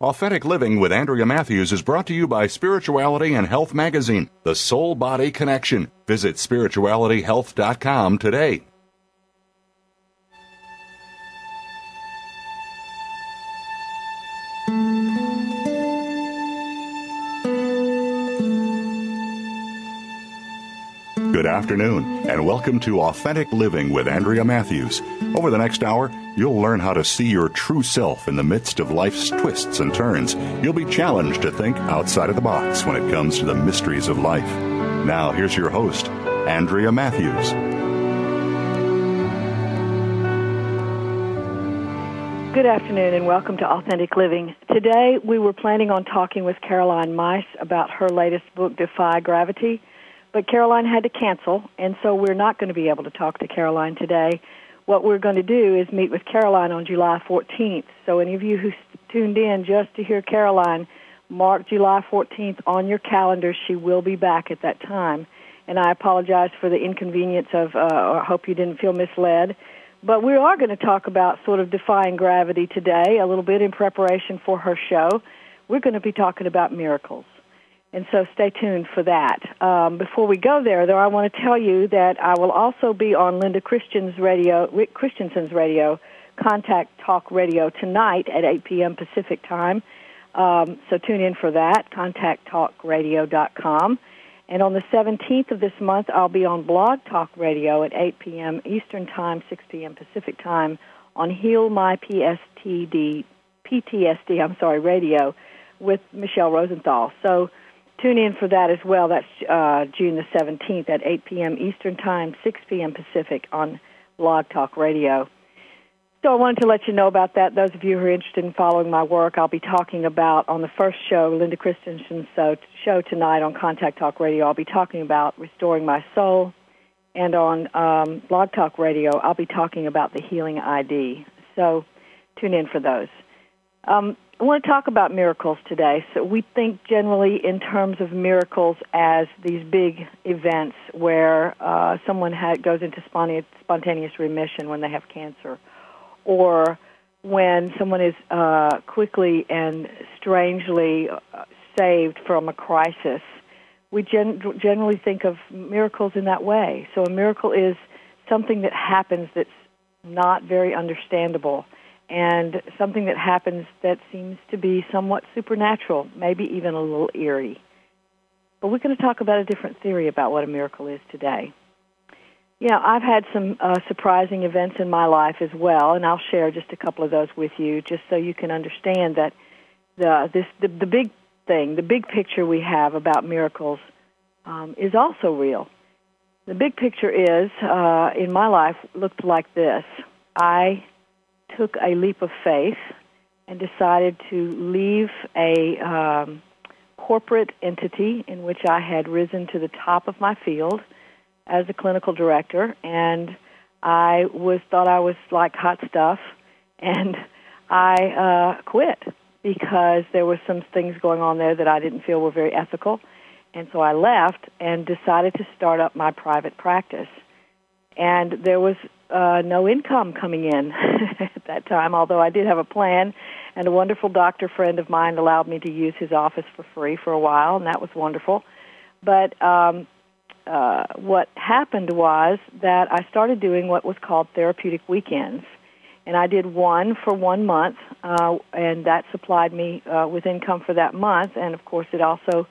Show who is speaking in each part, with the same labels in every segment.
Speaker 1: Authentic Living with Andrea Matthews is brought to you by Spirituality and Health Magazine, the soul body connection. Visit spiritualityhealth.com today. Afternoon, and welcome to Authentic Living with Andrea Matthews. Over the next hour, you'll learn how to see your true self in the midst of life's twists and turns. You'll be challenged to think outside of the box when it comes to the mysteries of life. Now, here's your host, Andrea Matthews.
Speaker 2: Good afternoon and welcome to Authentic Living. Today we were planning on talking with Caroline Myss about her latest book, Defy Gravity. But Caroline had to cancel, and so we're not going to be able to talk to Caroline today. What we're going to do is meet with Caroline on July 14th. So any of you who tuned in just to hear Caroline, mark July 14th on your calendar. She will be back at that time. And I apologize for the inconvenience of, uh, I hope you didn't feel misled. But we are going to talk about sort of defying gravity today, a little bit in preparation for her show. We're going to be talking about miracles. And so stay tuned for that. Um, before we go there, though, I want to tell you that I will also be on Linda Christian's radio, Rick Christensen's radio, Contact Talk Radio tonight at 8 p.m. Pacific time. Um, so tune in for that, contacttalkradio.com. And on the 17th of this month, I'll be on Blog Talk Radio at 8 p.m. Eastern Time, 6 p.m. Pacific Time on Heal My PSTD, PTSD, I'm sorry, radio with Michelle Rosenthal. So tune in for that as well. That's uh, June the 17th at 8 p.m. Eastern Time, 6 p.m. Pacific on Blog Talk Radio. So I wanted to let you know about that. Those of you who are interested in following my work, I'll be talking about on the first show, Linda Christensen's show tonight on Contact Talk Radio. I'll be talking about restoring my soul, and on um, Blog Talk Radio, I'll be talking about the healing ID. So tune in for those. Um, I want to talk about miracles today. So we think generally in terms of miracles as these big events where uh, someone goes into spontaneous remission when they have cancer, or when someone is uh, quickly and strangely uh, saved from a crisis. We gen- generally think of miracles in that way. So a miracle is something that happens that's not very understandable and something that happens that seems to be somewhat supernatural, maybe even a little eerie. But we're going to talk about a different theory about what a miracle is today. Know, I've had some uh, surprising events in my life as well, and I'll share just a couple of those with you, just so you can understand that the this the, the big thing, the big picture we have about miracles, um, is also real. The big picture is, uh, in my life, looked like this. I took a leap of faith and decided to leave a um, corporate entity in which I had risen to the top of my field as a clinical director, and I was thought I was like hot stuff, and I uh, quit because there were some things going on there that I didn't feel were very ethical, and so I left and decided to start up my private practice. And there was uh, no income coming in at that time, although I did have a plan. And a wonderful doctor friend of mine allowed me to use his office for free for a while, and that was wonderful. But um, uh, what happened was that I started doing what was called therapeutic weekends. And I did one for one month, uh, and that supplied me uh, with income for that month. And of course, it also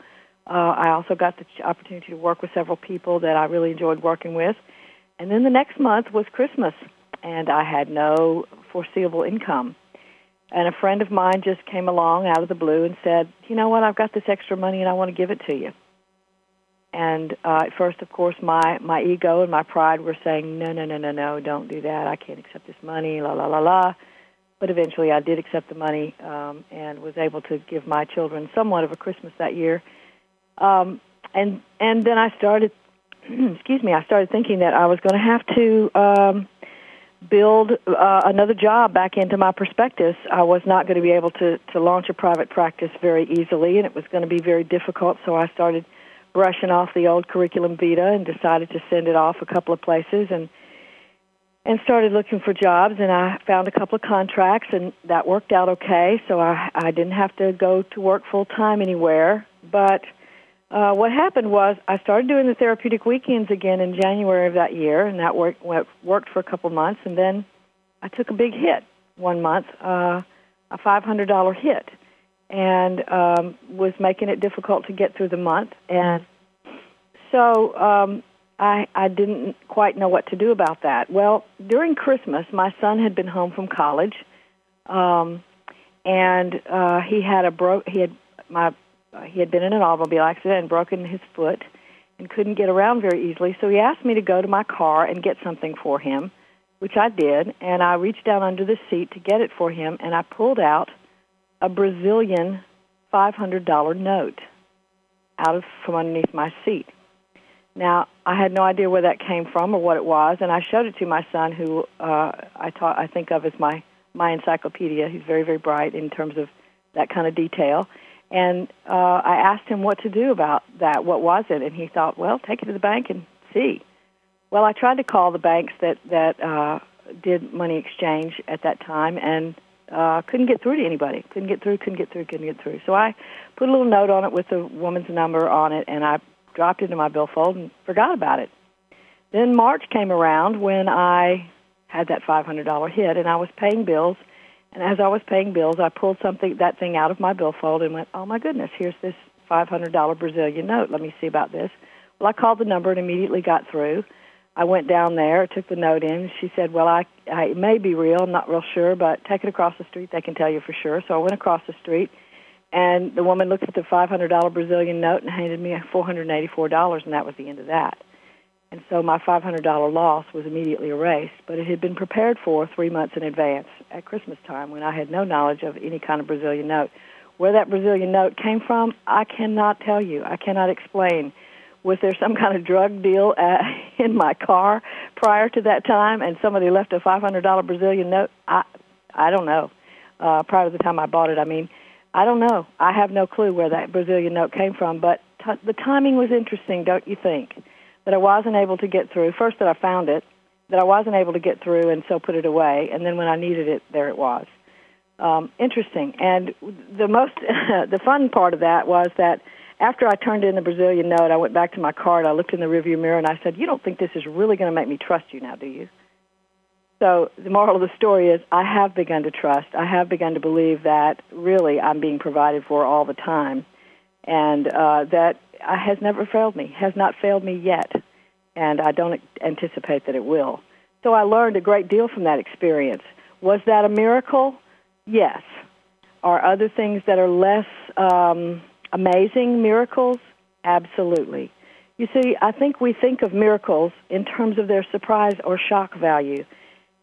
Speaker 2: uh, I also got the opportunity to work with several people that I really enjoyed working with. And then the next month was Christmas, and I had no foreseeable income. And a friend of mine just came along out of the blue and said, You know what? I've got this extra money and I want to give it to you. and uh, at first, of course, my my ego and my pride were saying, "No, no, no, no, no, don't do that. I can't accept this money." La la la la. But eventually, I did accept the money um, and was able to give my children somewhat of a Christmas that year. Um, and and then I started, excuse me, I started thinking that I was going to have to um, build uh, another job back into my prospectus. I was not going to be able to to launch a private practice very easily, and it was going to be very difficult. So I started brushing off the old curriculum vitae and decided to send it off a couple of places and and started looking for jobs and I found a couple of contracts and that worked out okay so I I didn't have to go to work full time anywhere but uh what happened was I started doing the therapeutic weekends again in January of that year and that worked worked for a couple months and then I took a big hit one month uh a $500 hit and um, was making it difficult to get through the month. And so um, I, I didn't quite know what to do about that. Well, during Christmas, my son had been home from college, um, and uh, he had a broke. He had my uh, he had been in an automobile accident and broken his foot and couldn't get around very easily. So he asked me to go to my car and get something for him, which I did. And I reached down under the seat to get it for him, and I pulled out a Brazilian $500 note out of from underneath my seat. Now, I had no idea where that came from or what it was, and I showed it to my son, who uh, I taught, I think of as my my encyclopedia. He's very, very bright in terms of that kind of detail. And uh, I asked him what to do about that. What was it? And he thought, well, take it to the bank and see. Well, I tried to call the banks that that uh, did money exchange at that time, and uh, couldn't get through to anybody. Couldn't get through, couldn't get through, couldn't get through. So I put a little note on it with the woman's number on it, and I dropped it in my billfold and forgot about it. Then March came around when I had that $500 hit, and I was paying bills. And as I was paying bills, I pulled something that thing out of my billfold and went, "Oh my goodness, here's this $500 Brazilian note. Let me see about this." Well, I called the number and immediately got through. I went down there, took the note in. She said, "Well, I, I it may be real. I'm not real sure, but take it across the street. They can tell you for sure." So I went across the street, and the woman looked at the $500 Brazilian note and handed me $484, and that was the end of that. And so my $500 loss was immediately erased, but it had been prepared for three months in advance at Christmas time when I had no knowledge of any kind of Brazilian note. Where that Brazilian note came from, I cannot tell you. I cannot explain was there some kind of drug deal uh, in my car prior to that time and somebody left a $500 Brazilian note? I I don't know. Uh prior to the time I bought it, I mean, I don't know. I have no clue where that Brazilian note came from, but t- the timing was interesting, don't you think? That I wasn't able to get through. First that I found it, that I wasn't able to get through and so put it away, and then when I needed it, there it was. Um, interesting. And the most, the fun part of that was that after I turned in the Brazilian note, I went back to my car and I looked in the rearview mirror and I said, "You don't think this is really going to make me trust you now, do you?" So the moral of the story is, I have begun to trust. I have begun to believe that really I'm being provided for all the time, and uh, that has never failed me, has not failed me yet, and I don't anticipate that it will. So I learned a great deal from that experience. Was that a miracle? Yes. Are other things that are less um, amazing miracles? Absolutely. You see, I think we think of miracles in terms of their surprise or shock value.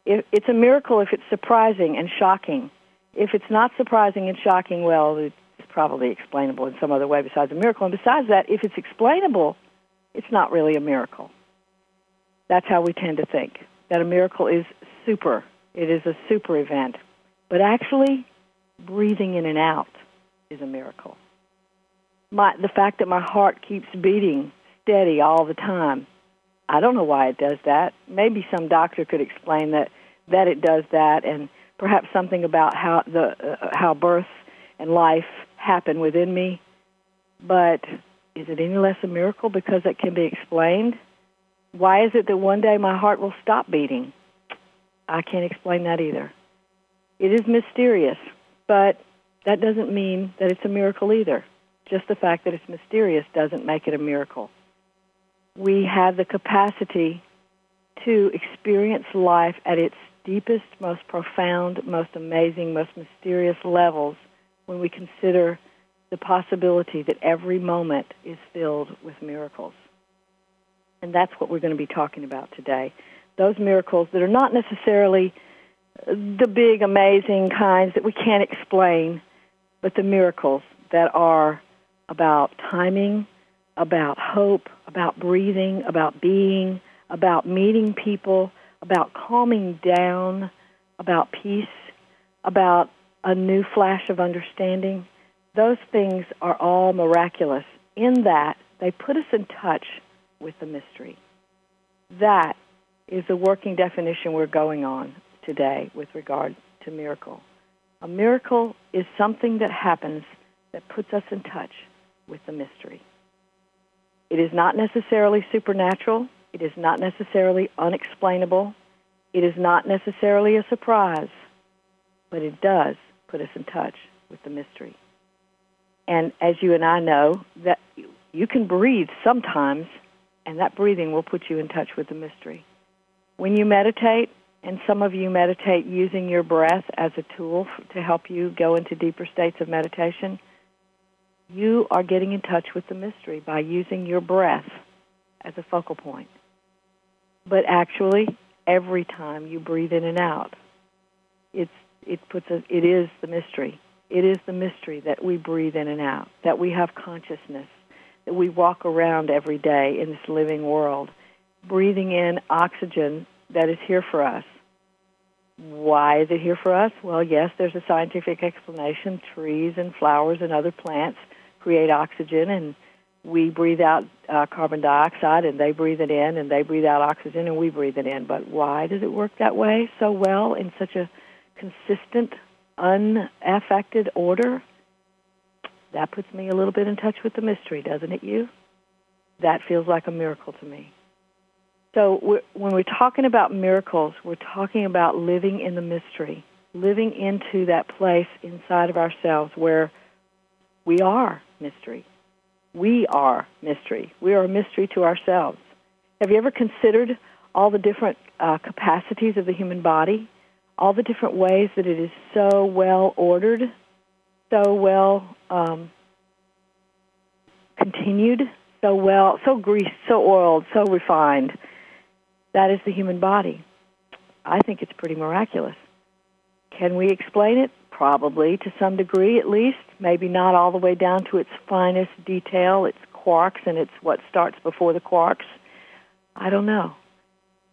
Speaker 2: it's a miracle if it's surprising and shocking. If it's not surprising and shocking, well, probably explainable in some other way besides a miracle. And besides that, if it's explainable, it's not really a miracle. That's how we tend to think that a miracle is super. It is a super event. But actually, breathing in and out is a miracle my the fact that my heart keeps beating steady all the time. I don't know why it does that. Maybe some doctor could explain that that it does that, and perhaps something about how the uh, how birth and life happen within me. But is it any less a miracle because it can be explained? Why is it that one day my heart will stop beating? I can't explain that either. It is mysterious, but that doesn't mean that it's a miracle either. Just the fact that it's mysterious doesn't make it a miracle. We have the capacity to experience life at its deepest, most profound, most amazing, most mysterious levels when we consider the possibility that every moment is filled with miracles. And that's what we're going to be talking about today. Those miracles that are not necessarily uh, the big, amazing kinds that we can't explain, but the miracles that are about timing, about hope, about breathing, about being, about meeting people, about calming down, about peace, about a new flash of understanding. Those things are all miraculous in that they put us in touch with the mystery. That is the working definition we're going on today with regard to miracle. A miracle is something that happens that puts us in touch with the mystery. It is not necessarily supernatural. It is not necessarily unexplainable. It is not necessarily a surprise, but it does put us in touch with the mystery. And as you and I know, that you can breathe sometimes, and that breathing will put you in touch with the mystery. When you meditate, and some of you meditate using your breath as a tool to help you go into deeper states of meditation, you are getting in touch with the mystery by using your breath as a focal point. But actually, every time you breathe in and out, it's it puts a, it is the mystery. It is the mystery that we breathe in and out, that we have consciousness, that we walk around every day in this living world, breathing in oxygen that is here for us. Why is it here for us? Well, yes, there's a scientific explanation. Trees and flowers and other plants create oxygen, and we breathe out uh, carbon dioxide, and they breathe it in, and they breathe out oxygen, and we breathe it in. But why does it work that way so well in such a consistent, unaffected order? That puts me a little bit in touch with the mystery, doesn't it, you? That feels like a miracle to me. So we're, when we're talking about miracles, we're talking about living in the mystery, living into that place inside of ourselves where we are mystery. We are mystery. We are a mystery to ourselves. Have you ever considered all the different uh, capacities of the human body? All the different ways that it is so well ordered, so well um, continued, so well, so greased, so oiled, so refined. That is the human body. I think it's pretty miraculous. Can we explain it? Probably to some degree at least, maybe not all the way down to its finest detail, its quarks and its what starts before the quarks. I don't know.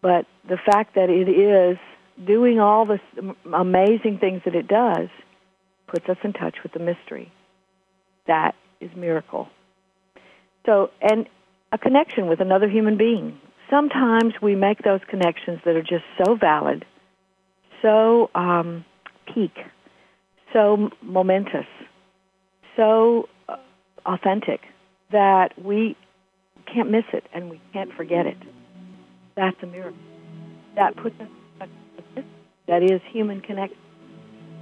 Speaker 2: But the fact that it is doing all the amazing things that it does puts us in touch with the mystery. That is miracle. So, and a connection with another human being. Sometimes we make those connections that are just so valid, so um, peak so momentous, so uh, authentic that we can't miss it and we can't forget it. That's a miracle. That puts us that is human connection.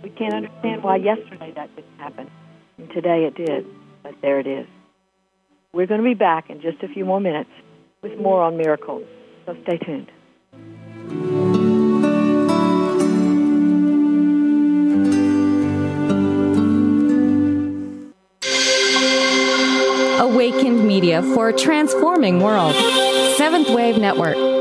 Speaker 2: We can't understand why yesterday that didn't happen and today it did, but there it is. We're going to be back in just a few more minutes with more on miracles, so stay tuned.
Speaker 3: Awakened Media for a transforming world. Seventh Wave Network.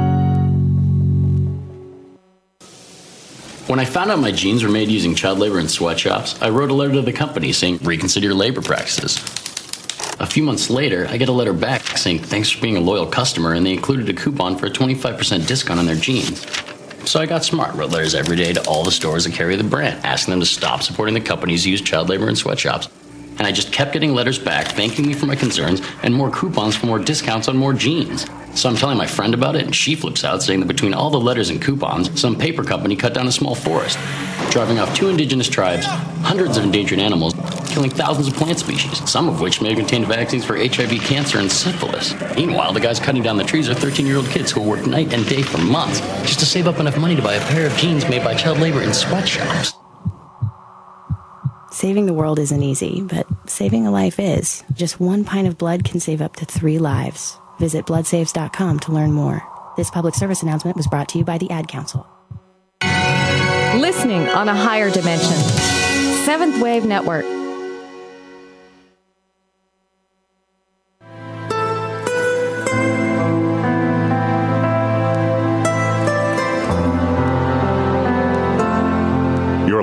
Speaker 4: When I found out my jeans were made using child labor in sweatshops, I wrote a letter to the company saying, reconsider your labor practices. A few months later, I get a letter back saying, thanks for being a loyal customer, and they included a coupon for a 25% discount on their jeans. So I got smart, wrote letters every day to all the stores that carry the brand, asking them to stop supporting the companies who use child labor in sweatshops. And I just kept getting letters back thanking me for my concerns and more coupons for more discounts on more jeans. So I'm telling my friend about it, and she flips out, saying that between all the letters and coupons, some paper company cut down a small forest, driving off two indigenous tribes, hundreds of endangered animals, killing thousands of plant species, some of which may have contained vaccines for HIV, cancer, and syphilis. Meanwhile, the guys cutting down the trees are 13 year old kids who work night and day for months just to save up enough money to buy a pair of jeans made by child labor in sweatshops.
Speaker 5: Saving the world isn't easy, but saving a life is. Just one pint of blood can save up to three lives. Visit bloodsaves.com to learn more. This public service announcement was brought to you by the Ad Council.
Speaker 3: Listening on a higher dimension. Seventh Wave Network.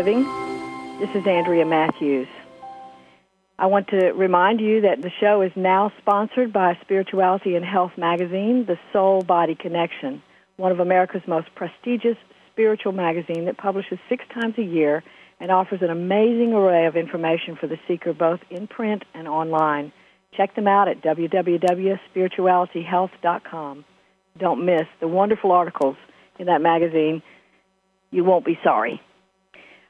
Speaker 2: Living. This is Andrea Matthews. I want to remind you that the show is now sponsored by Spirituality and Health magazine, The Soul Body Connection, one of America's most prestigious spiritual magazine that publishes six times a year and offers an amazing array of information for the seeker both in print and online. Check them out at www.spiritualityhealth.com. Don't miss the wonderful articles in that magazine. You won't be sorry.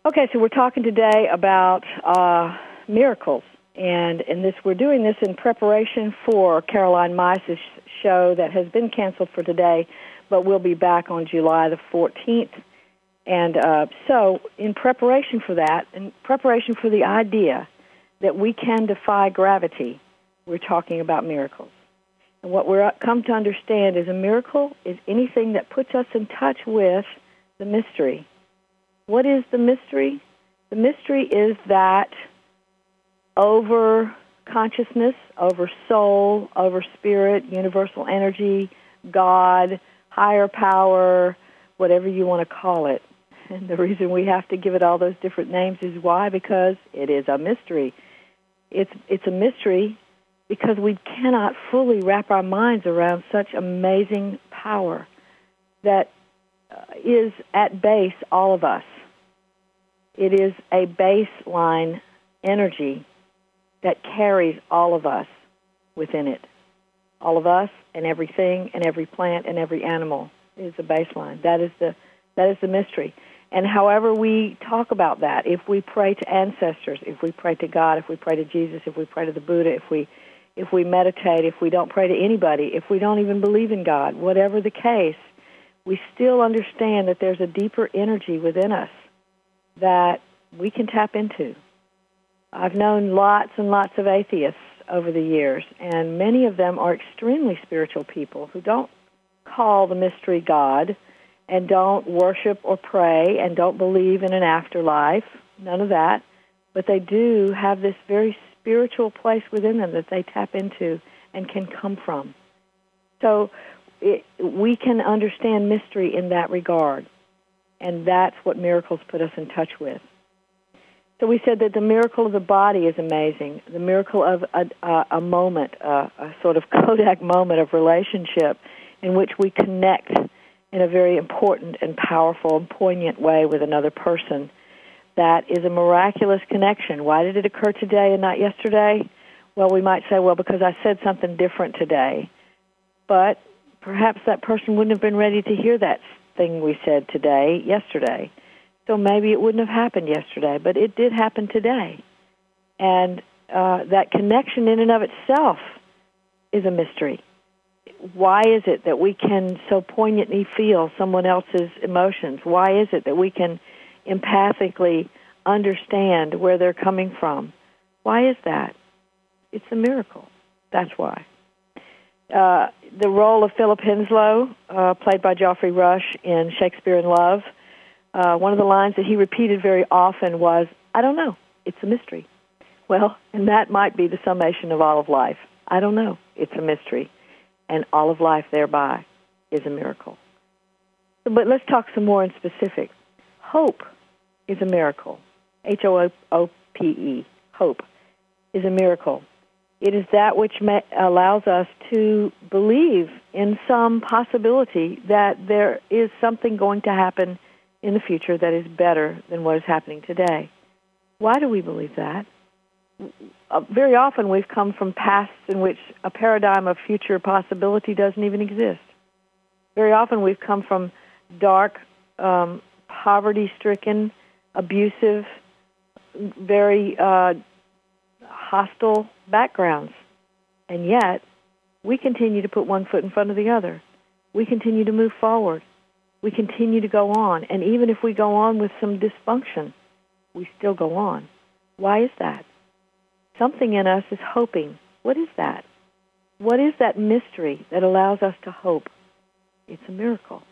Speaker 2: Okay, so we're talking today about uh, miracles, and in this we're doing this in preparation for Caroline Myss's show that has been canceled for today, but we'll be back on July the 14th. And uh, so, in preparation for that, in preparation for the idea that we can defy gravity, we're talking about miracles. And what we're come to understand is a miracle is anything that puts us in touch with the mystery what is the mystery? The mystery is that over consciousness, over soul, over spirit, universal energy, God, higher power, whatever you want to call it. And the reason we have to give it all those different names is why? Because it is a mystery. It's it's a mystery because we cannot fully wrap our minds around such amazing power that uh, at base all of us. It is a baseline energy that carries all of us within it. All of us and everything and every plant and every animal is a baseline. That is the that is the mystery. And however we talk about that, if we pray to ancestors, if we pray to God, if we pray to Jesus, if we pray to the Buddha, if we if we meditate, if we don't pray to anybody, if we don't even believe in God, whatever the case, we still understand that there's a deeper energy within us that we can tap into. I've known lots and lots of atheists over the years, and many of them are extremely spiritual people who don't call the mystery God and don't worship or pray and don't believe in an afterlife, none of that, but they do have this very spiritual place within them that they tap into and can come from. So it, we can understand mystery in that regard. And that's what miracles put us in touch with. So we said that the miracle of the body is amazing. The miracle of a, a, a moment, a, a sort of Kodak moment of relationship in which we connect in a very important and powerful and poignant way with another person. That is a miraculous connection. Why did it occur today and not yesterday? Well, we might say, well, because I said something different today. But perhaps that person wouldn't have been ready to hear that thing we said today, yesterday. So maybe it wouldn't have happened yesterday, but it did happen today. And uh, that connection in and of itself is a mystery. Why is it that we can so poignantly feel someone else's emotions? Why is it that we can empathically understand where they're coming from? Why is that? It's a miracle. That's why. Uh, the role of Philip Henslowe, uh, played by Geoffrey Rush in Shakespeare in Love, uh, one of the lines that he repeated very often was, I don't know. It's a mystery. Well, and that might be the summation of all of life. I don't know. It's a mystery. And all of life thereby is a miracle. But let's talk some more in specific. Hope is a miracle. H O O P E. Hope is a miracle. It is that which allows us to believe in some possibility that there is something going to happen in the future that is better than what is happening today. Why do we believe that? Uh, very often we've come from pasts in which a paradigm of future possibility doesn't even exist. Very often we've come from dark, um, poverty stricken, abusive, very uh, hostile backgrounds. And yet, we continue to put one foot in front of the other. We continue to move forward. We continue to go on. And even if we go on with some dysfunction, we still go on. Why is that? Something in us is hoping. What is that? What is that mystery that allows us to hope? It's a miracle.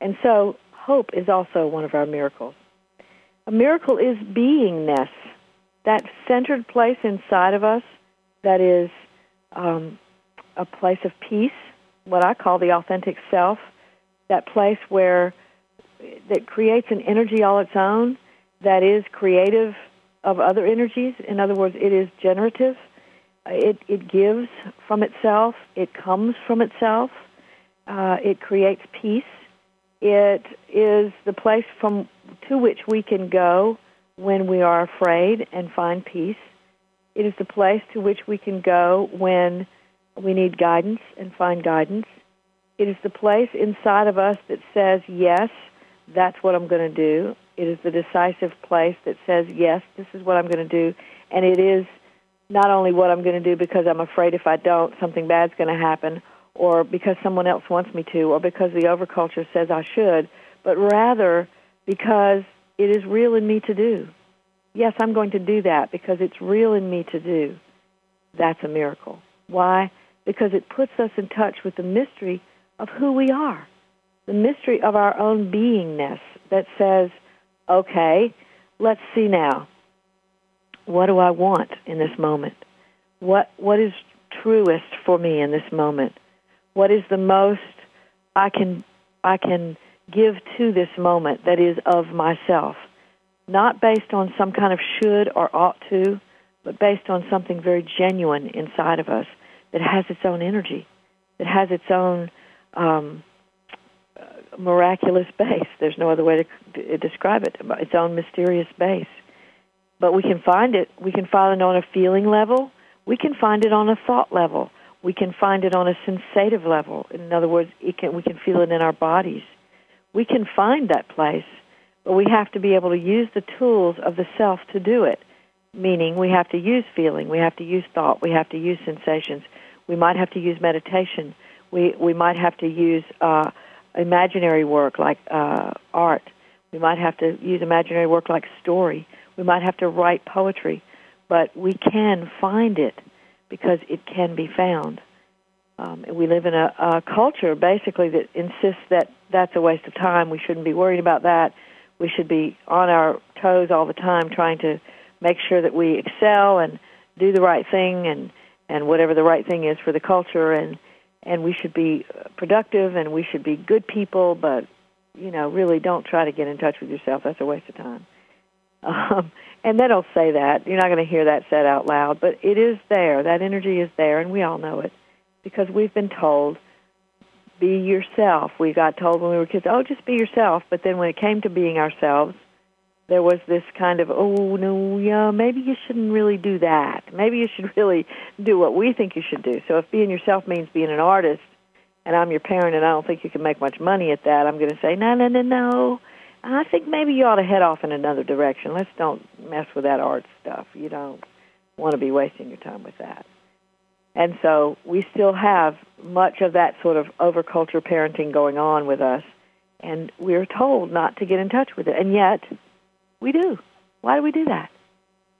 Speaker 2: And so, hope is also one of our miracles. A miracle is beingness, that centered place inside of us that is um, a place of peace, what I call the authentic self, that place where that creates an energy all its own that is creative of other energies. In other words, it is generative. It, it gives from itself. It comes from itself. Uh, it creates peace. It is the place from to which we can go when we are afraid and find peace. It is the place to which we can go when we need guidance and find guidance. It is the place inside of us that says, yes, that's what I'm going to do. It is the decisive place that says, yes, this is what I'm going to do. And it is not only what I'm going to do because I'm afraid if I don't, something bad's going to happen, or because someone else wants me to, or because the overculture says I should, but rather because it is real in me to do. Yes, I'm going to do that because it's real in me to do. That's a miracle. Why? Because it puts us in touch with the mystery of who we are, the mystery of our own beingness that says, okay, let's see now. What do I want in this moment? What what is truest for me in this moment? What is the most I can I can give to this moment that is of myself, not based on some kind of should or ought to, but based on something very genuine inside of us that has its own energy, that has its own um, miraculous base. There's no other way to describe it. Its own mysterious base. But we can find it. We can find it on a feeling level. We can find it on a thought level. We can find it on a sensative level. In other words, can, we can feel it in our bodies we can find that place, but we have to be able to use the tools of the self to do it. Meaning, we have to use feeling, we have to use thought, we have to use sensations. We might have to use meditation. We we might have to use uh, imaginary work like uh, art. We might have to use imaginary work like story. We might have to write poetry, but we can find it because it can be found. Um, we live in a, a culture basically that insists that that's a waste of time. We shouldn't be worried about that. We should be on our toes all the time, trying to make sure that we excel and do the right thing and and whatever the right thing is for the culture. And and we should be productive and we should be good people but you know really don't try to get in touch with yourself. That's a waste of time. Um, and they don't say that. You're not going to hear that said out loud but it is there. That energy is there and we all know it because we've been told be yourself. We got told when we were kids, oh, just be yourself. But then when it came to being ourselves, there was this kind of, oh, no, yeah, maybe you shouldn't really do that. Maybe you should really do what we think you should do. So if being yourself means being an artist, and I'm your parent and I don't think you can make much money at that, I'm going to say, no, no, no, no. I think maybe you ought to head off in another direction. Let's don't mess with that art stuff. You don't want to be wasting your time with that. And so we still have much of that sort of overculture parenting going on with us, and we're told not to get in touch with it. And yet, we do. Why do we do that?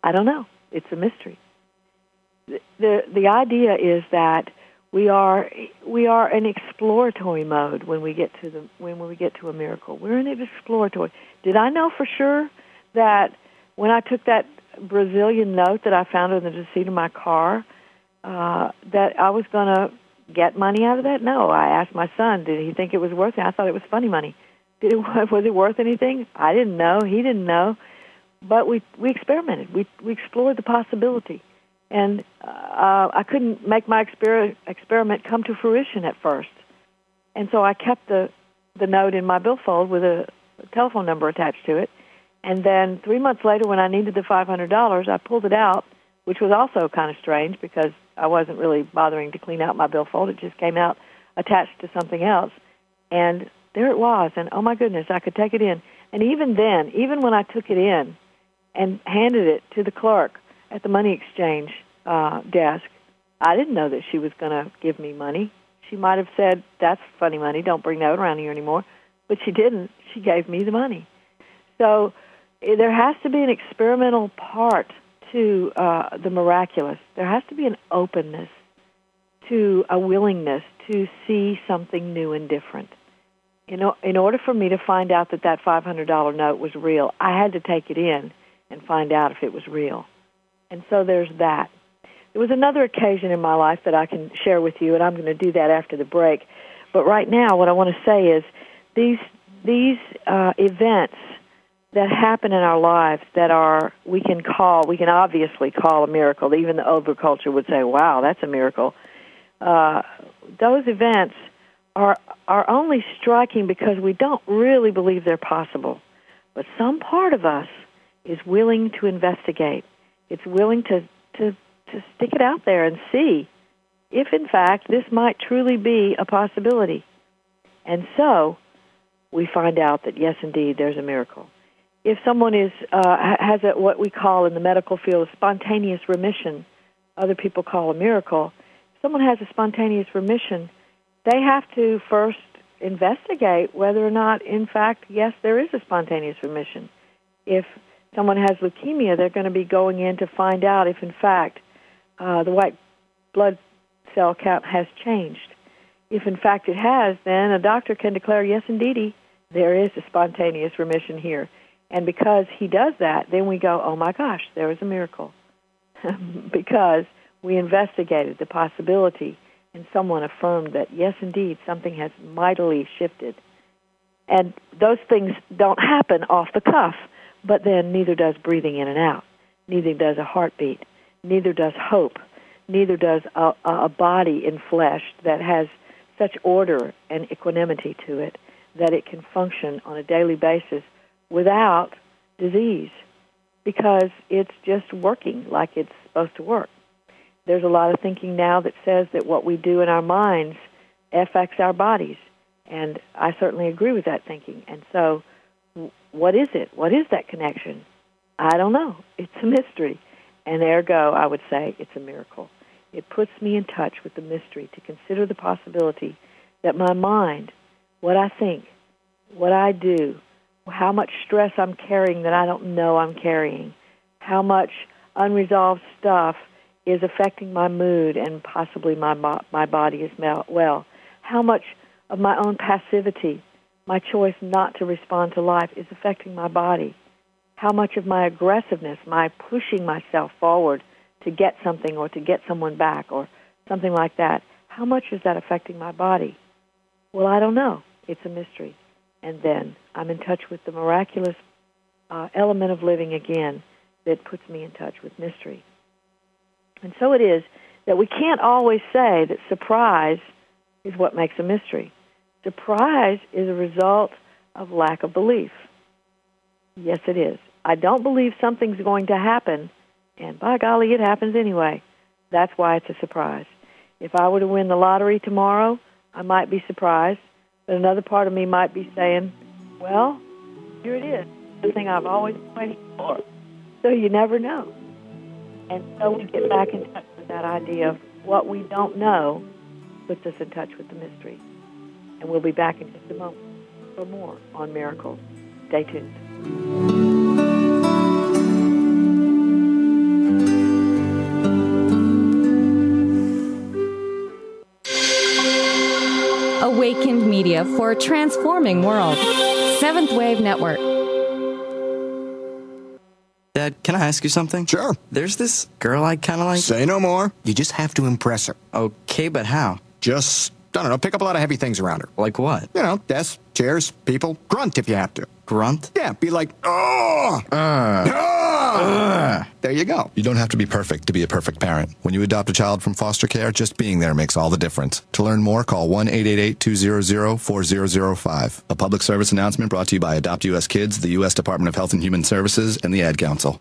Speaker 2: I don't know. It's a mystery. The, the, idea is that we are we are in exploratory mode when we get to the when, we get to a miracle. We're in exploratory. Did I know for sure that when I took that Brazilian note that I found in the seat of my car, uh, that I was going to get money out of that? No. I asked my son, did he think it was worth it? I thought it was funny money. Did it was it worth anything? I didn't know. He didn't know. But we we experimented. We we explored the possibility and uh, I couldn't make my exper- experiment come to fruition at first. And so I kept the the note in my billfold with a telephone number attached to it. And then three months later, when I needed the five hundred dollars, I pulled it out, which was also kind of strange because I wasn't really bothering to clean out my billfold. It just came out attached to something else, and there it was. And oh my goodness, I could take it in. And even then, even when I took it in and handed it to the clerk, at the money exchange uh, desk. I didn't know that she was going to give me money. She might have said, "That's funny money. Don't bring that around here anymore." But she didn't. She gave me the money. So eh, there has to be an experimental part to uh, the miraculous. There has to be an openness to a willingness to see something new and different. You know, in order for me to find out that that $500 note was real, I had to take it in and find out if it was real. And so there's that. There was another occasion in my life that I can share with you, and I'm going to do that after the break. But right now, what I want to say is these these uh, events that happen in our lives that are we can call we can obviously call a miracle. Even the overculture would say, "Wow, that's a miracle." Uh, those events are are only striking because we don't really believe they're possible. But some part of us is willing to investigate it's willing to, to, to stick it out there and see if, in fact, this might truly be a possibility. And so we find out that, yes, indeed, there's a miracle. If someone is, uh, has a, what we call in the medical field a spontaneous remission, other people call a miracle, if someone has a spontaneous remission, they have to first investigate whether or not, in fact, yes, there is a spontaneous remission. If someone has leukemia, they're going to be going in to find out if, in fact, uh, the white blood cell count has changed. If, in fact, it has, then a doctor can declare, yes, indeed, there is a spontaneous remission here. And because he does that, then we go, oh my gosh, there was a miracle. because we investigated the possibility and someone affirmed that, yes, indeed, something has mightily shifted. And those things don't happen off the cuff. But then neither does breathing in and out. Neither does a heartbeat. Neither does hope. Neither does a, a body in flesh that has such order and equanimity to it that it can function on a daily basis without disease because it's just working like it's supposed to work. There's a lot of thinking now that says that what we do in our minds affects our bodies. And I certainly agree with that thinking. And so what is it? What is that connection? I don't know. It's a mystery. And ergo, I would say it's a miracle. It puts me in touch with the mystery to consider the possibility that my mind, what I think, what I do, how much stress I'm carrying that I don't know I'm carrying, how much unresolved stuff is affecting my mood and possibly my my body as well, how much of my own passivity my choice not to respond to life is affecting my body. How much of my aggressiveness, my pushing myself forward to get something or to get someone back or something like that, how much is that affecting my body? Well, I don't know. It's a mystery. And then I'm in touch with the miraculous uh, element of living again that puts me in touch with mystery. And so it is that we can't always say that surprise is what makes a mystery. Surprise is a result of lack of belief. Yes, it is. I don't believe something's going to happen, and by golly, it happens anyway. That's why it's a surprise. If I were to win the lottery tomorrow, I might be surprised, but another part of me might be saying, well, here it is, the thing I've always waiting for. So you never know. And so we get back in touch with that idea of what we don't know puts us in touch with the mystery. And we'll be back in just a moment for more on miracles. Stay tuned.
Speaker 3: Awakened Media for a transforming world. Seventh Wave Network.
Speaker 6: Dad, can I ask you something?
Speaker 7: Sure.
Speaker 6: There's this girl I kind of like.
Speaker 7: Say no more. You just have to impress her.
Speaker 6: Okay, but how?
Speaker 7: Just, I don't know, pick up a lot of heavy things around her.
Speaker 6: Like what?
Speaker 7: You know, desks, chairs, people. Grunt if you have to.
Speaker 6: Grunt?
Speaker 7: Yeah, be like, oh! Uh. Uh, there you go.
Speaker 8: You don't have to be perfect to be a perfect parent. When you adopt a child from foster care, just being there makes all the difference. To learn more, call 1 888 200 4005. A public service announcement brought to you by Adopt US Kids, the U.S. Department of Health and Human Services, and the Ad Council.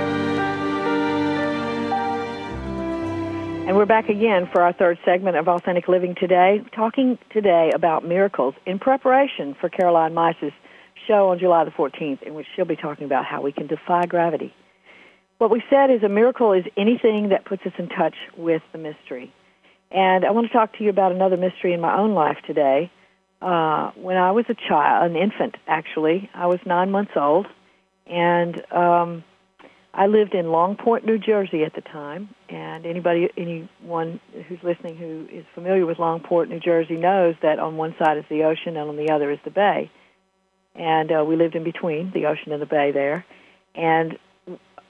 Speaker 2: And we're back again for our third segment of Authentic Living today, talking today about miracles in preparation for Caroline Myss's show on July the 14th, in which she'll be talking about how we can defy gravity. What we said is a miracle is anything that puts us in touch with the mystery. And I want to talk to you about another mystery in my own life today. Uh, when I was a child, an infant actually, I was nine months old, and um, I lived in Longport, New Jersey at the time, and anybody, anyone who's listening who is familiar with Longport, New Jersey, knows that on one side is the ocean and on the other is the bay. And uh, we lived in between the ocean and the bay there. And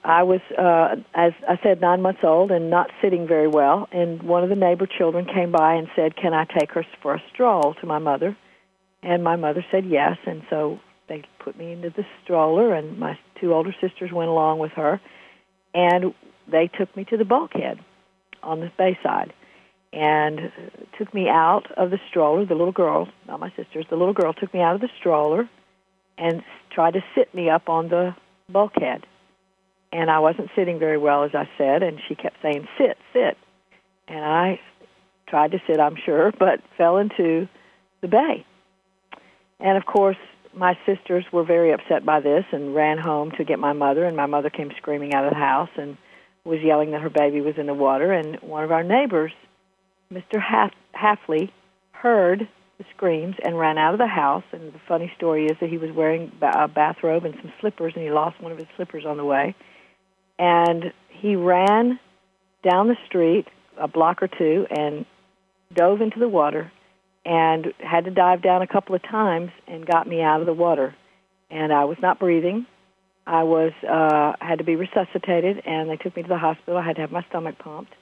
Speaker 2: I was, uh, as I said, nine months old and not sitting very well. And one of the neighbor children came by and said, "Can I take her for a stroll?" To my mother, and my mother said yes. And so they put me into the stroller, and my two older sisters went along with her, and they took me to the bulkhead on the bayside, and took me out of the stroller. The little girl, not my sisters, the little girl took me out of the stroller, and tried to sit me up on the bulkhead, and I wasn't sitting very well, as I said, and she kept saying, "Sit, sit," and I tried to sit, I'm sure, but fell into the bay. And of course, my sisters were very upset by this and ran home to get my mother, and my mother came screaming out of the house and was yelling that her baby was in the water. And one of our neighbors, Mr. Half- Halfley, heard the screams and ran out of the house. And the funny story is that he was wearing a bathrobe and some slippers, and he lost one of his slippers on the way. And he ran down the street a block or two and dove into the water and had to dive down a couple of times and got me out of the water. And I was not breathing. I was uh, had to be resuscitated, and they took me to the hospital. I had to have my stomach pumped,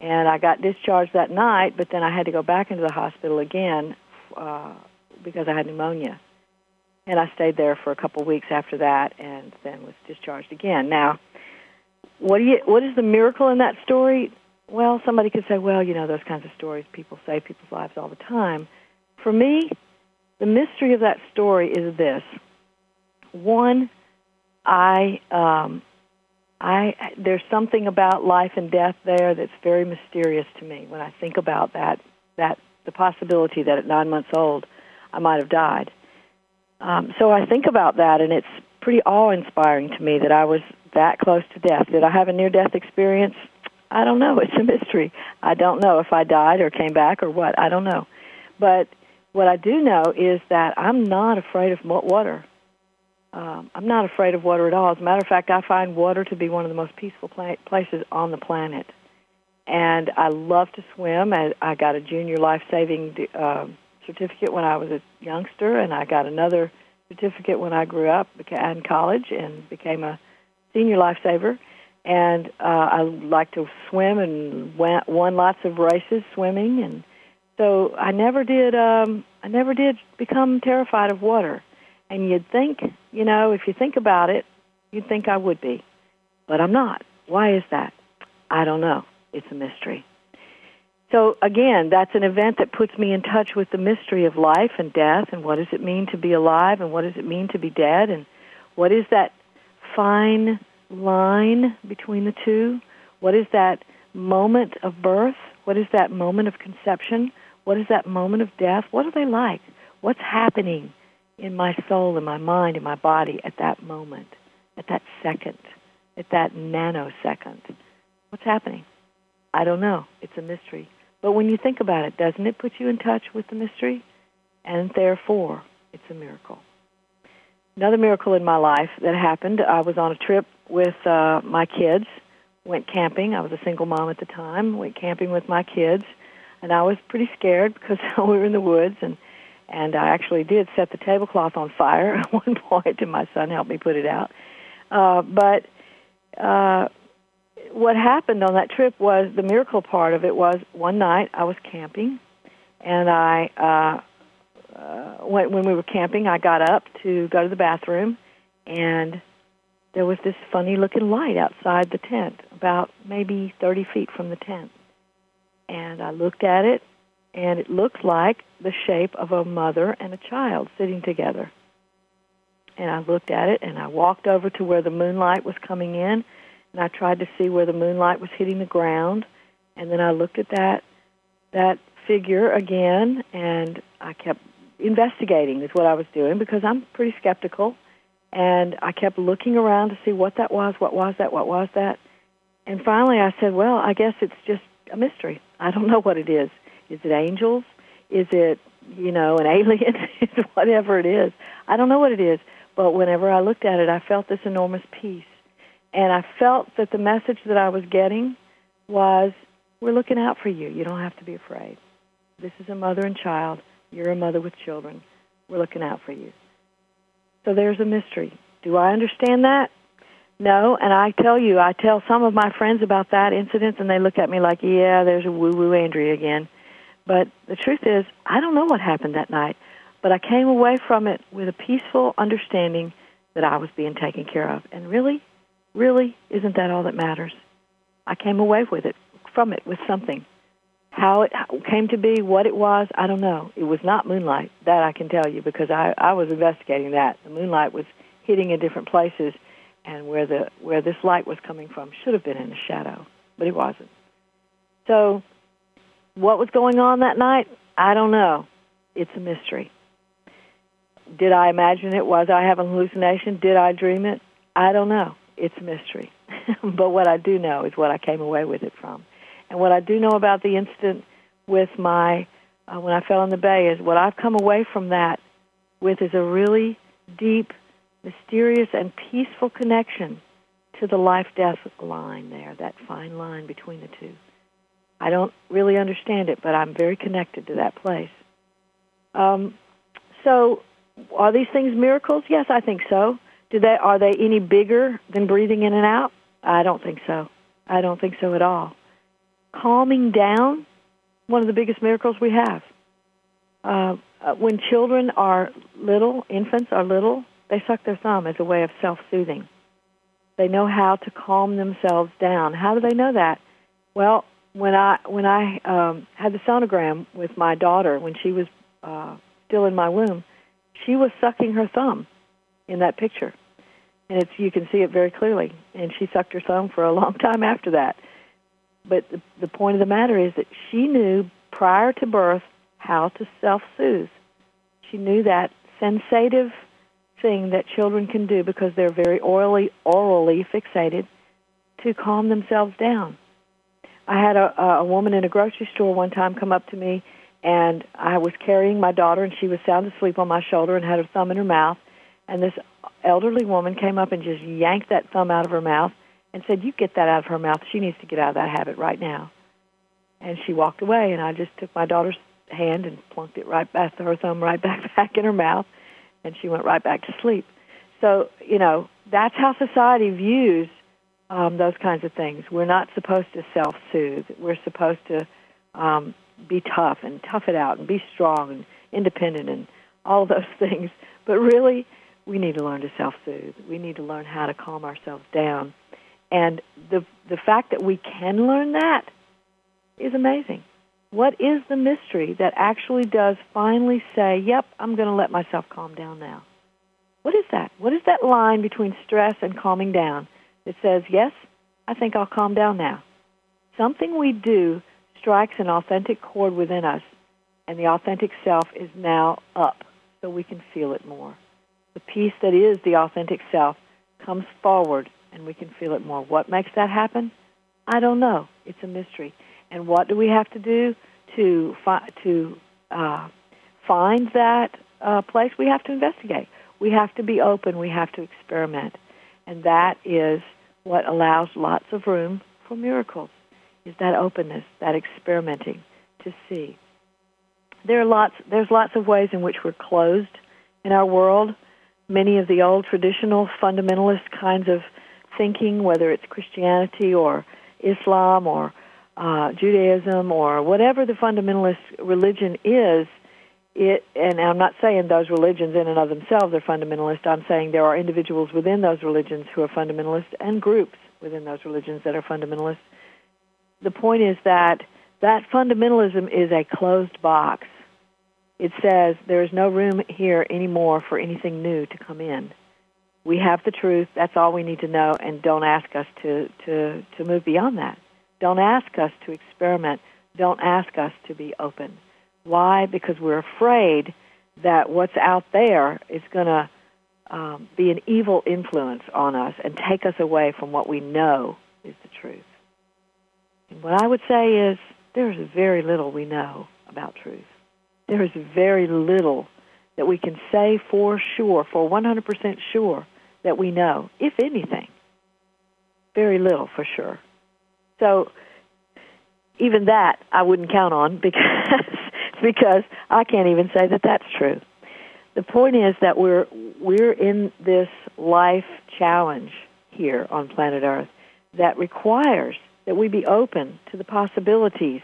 Speaker 2: and I got discharged that night. But then I had to go back into the hospital again uh, because I had pneumonia, and I stayed there for a couple weeks after that, and then was discharged again. Now, what do you? What is the miracle in that story? Well, somebody could say, well, you know, those kinds of stories people save people's lives all the time. For me, the mystery of that story is this. One, I um, I there's something about life and death there that's very mysterious to me when I think about that that the possibility that at nine months old I might have died. Um, so I think about that, and it's pretty awe-inspiring to me that I was that close to death. Did I have a near-death experience? I don't know. It's a mystery. I don't know if I died or came back or what. I don't know. But what I do know is that I'm not afraid of water. Um, I'm not afraid of water at all. As a matter of fact, I find water to be one of the most peaceful pla- places on the planet. And I love to swim. I, I got a junior life saving uh, certificate when I was a youngster, and I got another certificate when I grew up in college and became a senior lifesaver. And uh, I like to swim and went, won lots of races swimming, and so I never did. Um, I never did become terrified of water. And you'd think, you know, if you think about it, you'd think I would be, but I'm not. Why is that? I don't know. It's a mystery. So again, that's an event that puts me in touch with the mystery of life and death and what does it mean to be alive and what does it mean to be dead and what is that fine line between the two? What is that moment of birth? What is that moment of conception? What is that moment of death? What are they like? What's happening in my soul, in my mind, in my body at that moment, at that second, at that nanosecond? What's happening? I don't know. It's a mystery. But when you think about it, doesn't it put you in touch with the mystery? And therefore, it's a miracle. Another miracle in my life that happened, I was on a trip with uh, my kids, went camping. I was a single mom at the time, went camping with my kids, and I was pretty scared because we were in the woods and and I actually did set the tablecloth on fire at one point, and my son helped me put it out. Uh, but uh, what happened on that trip was the miracle part of it was one night I was camping, and I uh, uh, when, when we were camping, I got up to go to the bathroom, and there was this funny looking light outside the tent, about maybe 30 feet from the tent. And I looked at it, and it looked like the shape of a mother and a child sitting together. And I looked at it, and I walked over to where the moonlight was coming in, and I tried to see where the moonlight was hitting the ground, and then I looked at that that figure again, and I kept investigating is what I was doing because I'm pretty skeptical, and I kept looking around to see what that was, what was that, what was that, and finally I said, well, I guess it's just a mystery. I don't know what it is. Is it angels? Is it you know an alien? whatever it is. I don't know what it is, but whenever I looked at it, I felt this enormous peace and I felt that the message that I was getting was, we're looking out for you. You don't have to be afraid. This is a mother and child. You're a mother with children. We're looking out for you. So there's a mystery. Do I understand that? No, and I tell you, I tell some of my friends about that incident, and they look at me like, yeah, there's a woo-woo Andrea again. But the truth is, I don't know what happened that night, but I came away from it with a peaceful understanding that I was being taken care of. And really, really, isn't that all that matters? I came away with it, from it, with something. How it came to be, what it was, I don't know. It was not moonlight, that I can tell you, because I, I was investigating that. The moonlight was hitting in different places, and where the where this light was coming from should have been in the shadow, but it wasn't. So, what was going on that night? I don't know. It's a mystery. Did I imagine it? Was I having a hallucination? Did I dream it? I don't know it's a mystery. but what I do know is what I came away with it from. And what I do know about the incident with my, uh, when I fell in the bay, is what I've come away from that with is a really deep, mysterious, and peaceful connection to the life death line there, that fine line between the two. I don't really understand it, but I'm very connected to that place. Um, so, are these things miracles? Yes, I think so. Do they are they any bigger than breathing in and out? I don't think so. I don't think so at all. Calming down, one of the biggest miracles we have. Uh, uh, when children are little, infants are little, they suck their thumb as a way of self-soothing. They know how to calm themselves down. How do they know that? Well, when I when I um, had the sonogram with my daughter when she was uh, still in my womb, she was sucking her thumb in that picture. and it's you can see it very clearly. And she sucked her thumb for a long time after that. But the, the point of the matter is that she knew prior to birth how to self-soothe. She knew that sensative thing that children can do because they're very orally orally fixated to calm themselves down. I had a, a woman in a grocery store one time come up to me, and I was carrying my daughter, and she was sound asleep on my shoulder and had her thumb in her mouth. And this elderly woman came up and just yanked that thumb out of her mouth and said, "You get that out of her mouth. She needs to get out of that habit right now." And she walked away, and I just took my daughter's hand and plunked it right back, her thumb right back back in her mouth, and she went right back to sleep. So you know that's how society views um, those kinds of things. We're not supposed to self-soothe. We're supposed to um, be tough and tough it out and be strong and independent and all those things. But really, we need to learn to self-soothe. We need to learn how to calm ourselves down. And the the fact that we can learn that is amazing. What is the mystery that actually does finally say, "Yep, I'm going to let myself calm down now"? What is that? What is that line between stress and calming down that says, "Yes, I think I'll calm down now"? Something we do strikes an authentic chord within us, and the authentic self is now up, so we can feel it more. The piece that is the authentic self comes forward, and we can feel it more. What makes that happen? I don't know. It's a mystery. And what do we have to do to fi- to uh, find that uh, place? We have to investigate. We have to be open. We have to experiment, and that is what allows lots of room for miracles. Is that openness, that experimenting to see. There are lots. There's lots of ways in which we're closed in our world. Many of the old traditional fundamentalist kinds of thinking, whether it's Christianity or Islam or uh, Judaism or whatever the fundamentalist religion is, it, and I'm not saying those religions in and of themselves are fundamentalist. I'm saying there are individuals within those religions who are fundamentalist and groups within those religions that are fundamentalist. The point is that that fundamentalism is a closed box. It says there is no room here anymore for anything new to come in. We have the truth. That's all we need to know, and don't ask us to, to, to move beyond that. Don't ask us to experiment. Don't ask us to be open. Why? Because we're afraid that what's out there is going to um, be an evil influence on us and take us away from what we know is the truth. And what I would say is there's very little we know about truth. There is very little that we can say for sure, for 100% sure, that we know, if anything. Very little for sure. So even that I wouldn't count on because because I can't even say that that's true. The point is that we're we're in this life challenge here on planet Earth that requires that we be open to the possibilities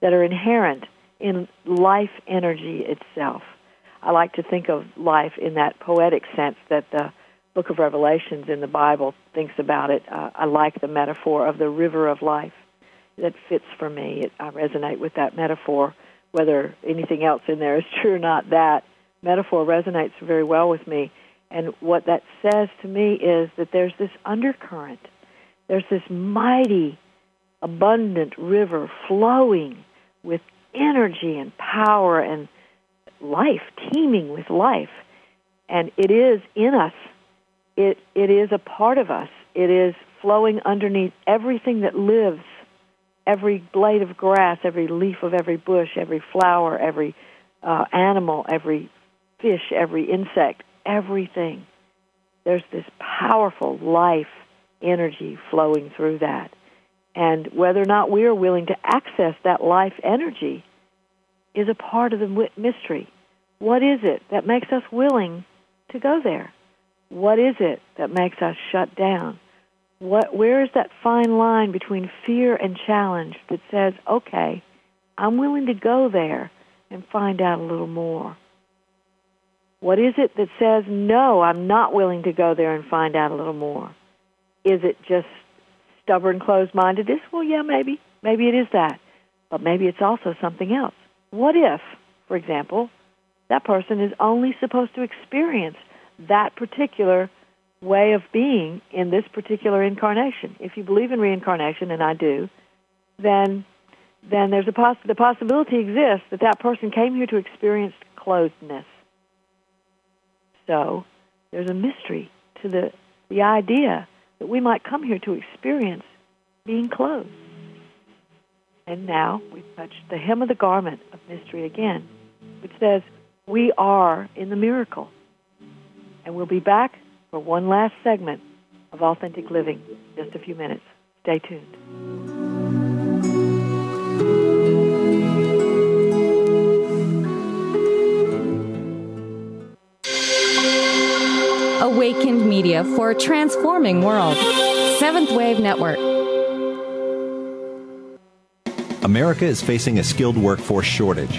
Speaker 2: that are inherent in life energy itself. I like to think of life in that poetic sense that the book of Revelations in the Bible thinks about it. Uh, I like the metaphor of the river of life that fits for me. It, I resonate with that metaphor, whether anything else in there is true or not. That metaphor resonates very well with me. And what that says to me is that there's this undercurrent. There's this mighty, abundant river flowing with energy and power and life, teeming with life. And it is in us it, it is a part of us. It is flowing underneath everything that lives, every blade of grass, every leaf of every bush, every flower, every uh, animal, every fish, every insect, everything. There's this powerful life energy flowing through that. And whether or not we are willing to access that life energy is a part of the mystery. What is it that makes us willing to go there? What is it that makes us shut down? What, where is that fine line between fear and challenge that says, okay, I'm willing to go there and find out a little more? What is it that says, no, I'm not willing to go there and find out a little more? Is it just stubborn, closed mindedness? Well, yeah, maybe. Maybe it is that. But maybe it's also something else. What if, for example, that person is only supposed to experience that particular way of being in this particular incarnation. If you believe in reincarnation, and I do, then then there's a poss- the possibility exists that that person came here to experience closedness. So there's a mystery to the the idea that we might come here to experience being closed. And now we've touched the hem of the garment of mystery again, which says we are in the miracle. And we'll be back for one last segment of Authentic Living just a few minutes. Stay tuned.
Speaker 3: Awakened Media for a transforming world. Seventh Wave Network.
Speaker 9: America is facing a skilled workforce shortage.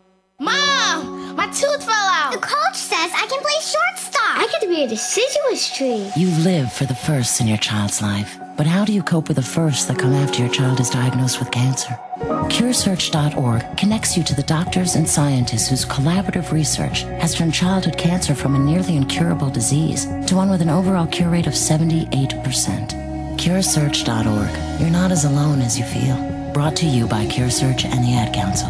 Speaker 10: be a deciduous tree.
Speaker 11: You live for the firsts in your child's life. But how do you cope with the firsts that come after your child is diagnosed with cancer? CureSearch.org connects you to the doctors and scientists whose collaborative research has turned childhood cancer from a nearly incurable disease to one with an overall cure rate of 78%. CureSearch.org. You're not as alone as you feel. Brought to you by CureSearch and the Ad Council.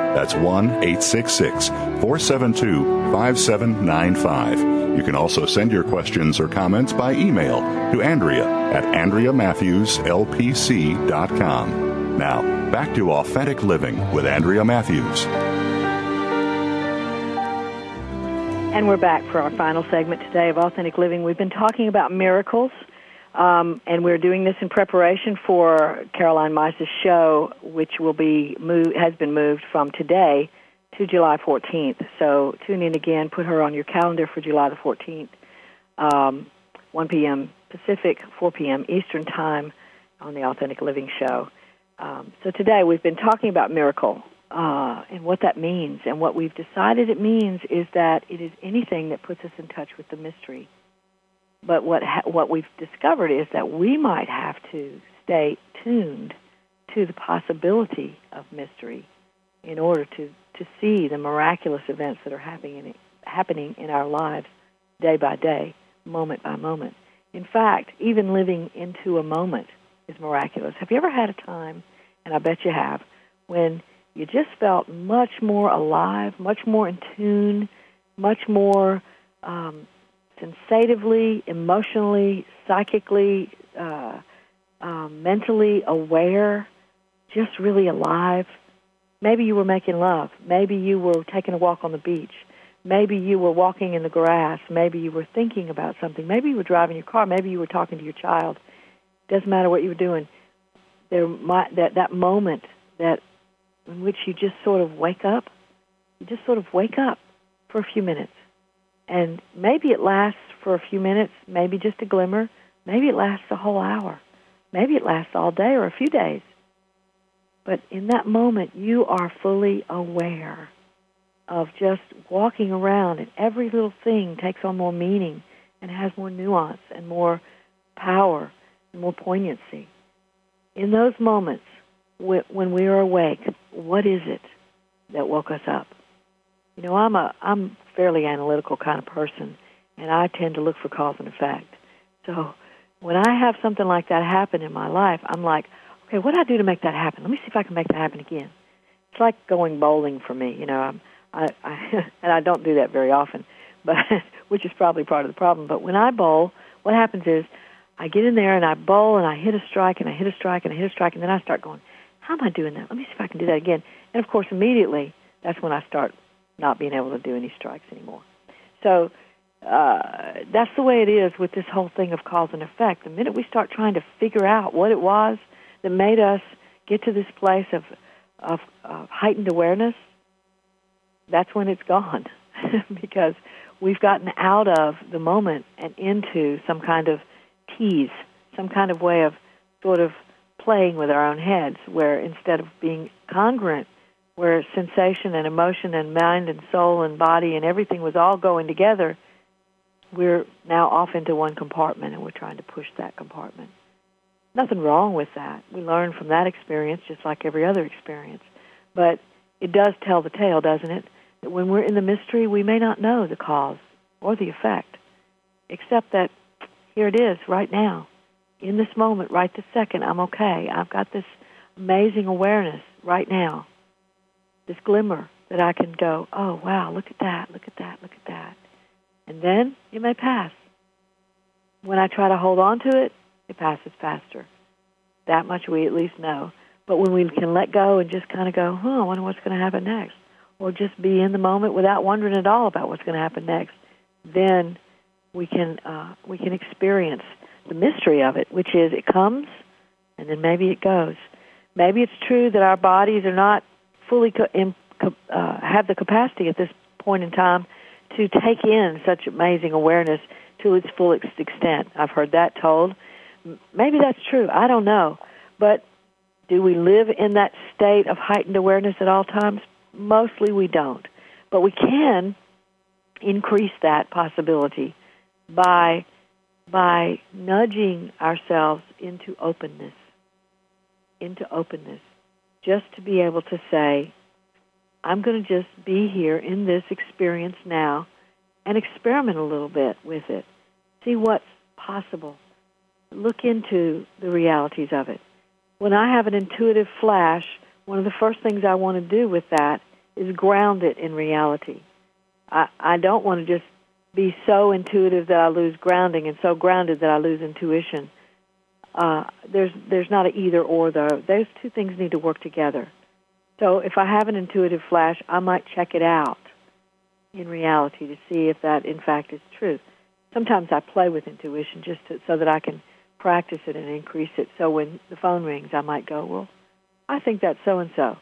Speaker 1: That's 1 866 472 5795. You can also send your questions or comments by email to Andrea at AndreaMatthewsLPC.com. Now, back to Authentic Living with Andrea Matthews.
Speaker 2: And we're back for our final segment today of Authentic Living. We've been talking about miracles, um, and we're doing this in preparation for Caroline Myss's show, which will be has been moved from today to July 14th. So tune in again. Put her on your calendar for July the 14th, um, 1 p.m. Pacific, 4 p.m. Eastern Time on the Authentic Living Show. Um, so today we've been talking about miracle uh, and what that means. And what we've decided it means is that it is anything that puts us in touch with the mystery. But what ha- what we've discovered is that we might have to stay tuned to the possibility of mystery in order to, to see the miraculous events that are happening in, happening in our lives day by day, moment by moment. In fact, even living into a moment is miraculous. Have you ever had a time, and I bet you have, when you just felt much more alive, much more in tune, much more um, sensatively, emotionally, psychically, uh, um, mentally aware, just really alive. Maybe you were making love. Maybe you were taking a walk on the beach. Maybe you were walking in the grass. Maybe you were thinking about something. Maybe you were driving your car. Maybe you were talking to your child. Doesn't matter what you were doing. There might that that moment that in which you just sort of wake up. You just sort of wake up for a few minutes. And maybe it lasts for a few minutes, maybe just a glimmer, maybe it lasts a whole hour, maybe it lasts all day or a few days. But in that moment, you are fully aware of just walking around, and every little thing takes on more meaning and has more nuance and more power and more poignancy. In those moments when we are awake, what is it that woke us up? You know, I'm a I'm fairly analytical kind of person, and I tend to look for cause and effect. So when I have something like that happen in my life, I'm like, okay, what do I do to make that happen? Let me see if I can make that happen again. It's like going bowling for me. You know, I'm, I, I and I don't do that very often, but which is probably part of the problem. But when I bowl, what happens is I get in there and I bowl and I hit a strike and I hit a strike and I hit a strike and then I start going, how am I doing that? Let me see if I can do that again. And of course, immediately that's when I start not being able to do any strikes anymore. So uh, that's the way it is with this whole thing of cause and effect. The minute we start trying to figure out what it was that made us get to this place of of, of heightened awareness, that's when it's gone, because we've gotten out of the moment and into some kind of tease, some kind of way of sort of playing with our own heads, where instead of being congruent, where sensation and emotion and mind and soul and body and everything was all going together we're now off into one compartment and we're trying to push that compartment. Nothing wrong with that. We learn from that experience just like every other experience. But it does tell the tale, doesn't it? That when we're in the mystery, we may not know the cause or the effect, except that here it is right now. In this moment, right this second, I'm okay. I've got this amazing awareness right now, this glimmer that I can go, oh, wow, look at that, look at that, look at that and then it may pass. When I try to hold on to it, it passes faster. That much we at least know. But when we can let go and just kind of go, huh, I wonder what's going to happen next, or just be in the moment without wondering at all about what's going to happen next, then we can uh, we can experience the mystery of it, which is it comes and then maybe it goes. Maybe it's true that our bodies are not fully co- in, uh, have the capacity at this point in time to take in such amazing awareness to its full extent. I've heard that told. Maybe that's true. I don't know. But do we live in that state of heightened awareness at all times? Mostly we don't. But we can increase that possibility by by nudging ourselves into openness. Into openness. Just to be able to say, I'm going to just be here in this experience now and experiment a little bit with it. See what's possible. Look into the realities of it. When I have an intuitive flash, one of the first things I want to do with that is ground it in reality. I, I don't want to just be so intuitive that I lose grounding and so grounded that I lose intuition. Uh, there's there's not an either or though. Those two things need to work together. So if I have an intuitive flash, I might check it out in reality to see if that in fact is true. Sometimes I play with intuition just to, so that I can practice it and increase it. So when the phone rings, I might go, "Well, I think that's so and so."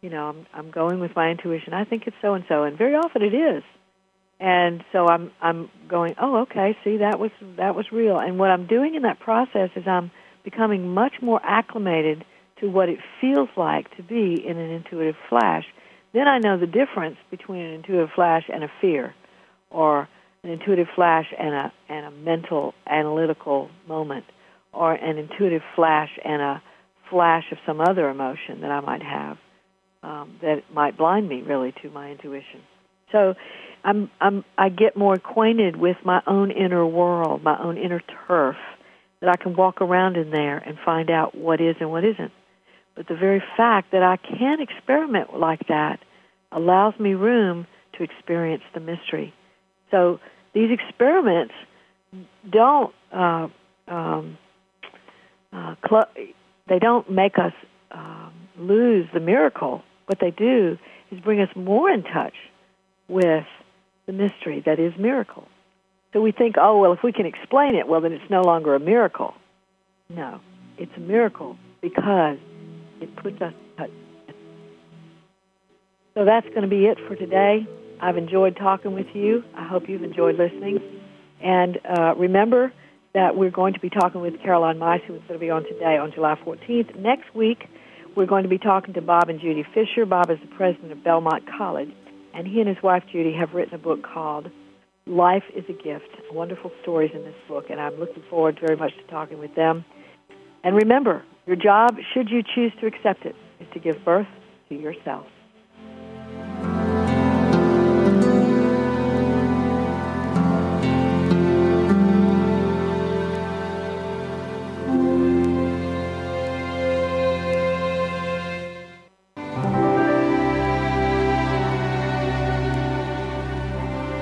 Speaker 2: You know, I'm I'm going with my intuition. I think it's so and so, and very often it is. And so I'm I'm going, "Oh, okay, see that was that was real." And what I'm doing in that process is I'm becoming much more acclimated to what it feels like to be in an intuitive flash, then I know the difference between an intuitive flash and a fear, or an intuitive flash and a and a mental analytical moment, or an intuitive flash and a flash of some other emotion that I might have um, that might blind me really to my intuition. So I'm, I'm I get more acquainted with my own inner world, my own inner turf, that I can walk around in there and find out what is and what isn't. But the very fact that I can experiment like that allows me room to experience the mystery. So these experiments don't uh, um, uh, cl- they don't make us um, lose the miracle. What they do is bring us more in touch with the mystery that is miracle. So we think, oh well, if we can explain it, well then it's no longer a miracle. No, it's a miracle because it puts us So that's going to be it for today. I've enjoyed talking with you. I hope you've enjoyed listening. And uh, remember that we're going to be talking with Caroline Myss, who is going to be on today on July 14th. Next week, we're going to be talking to Bob and Judy Fisher. Bob is the president of Belmont College, and he and his wife Judy have written a book called life is a gift. Wonderful stories in this book, and I'm looking forward very much to talking with them. And remember, your job, should you choose to accept it, is to give birth to yourself.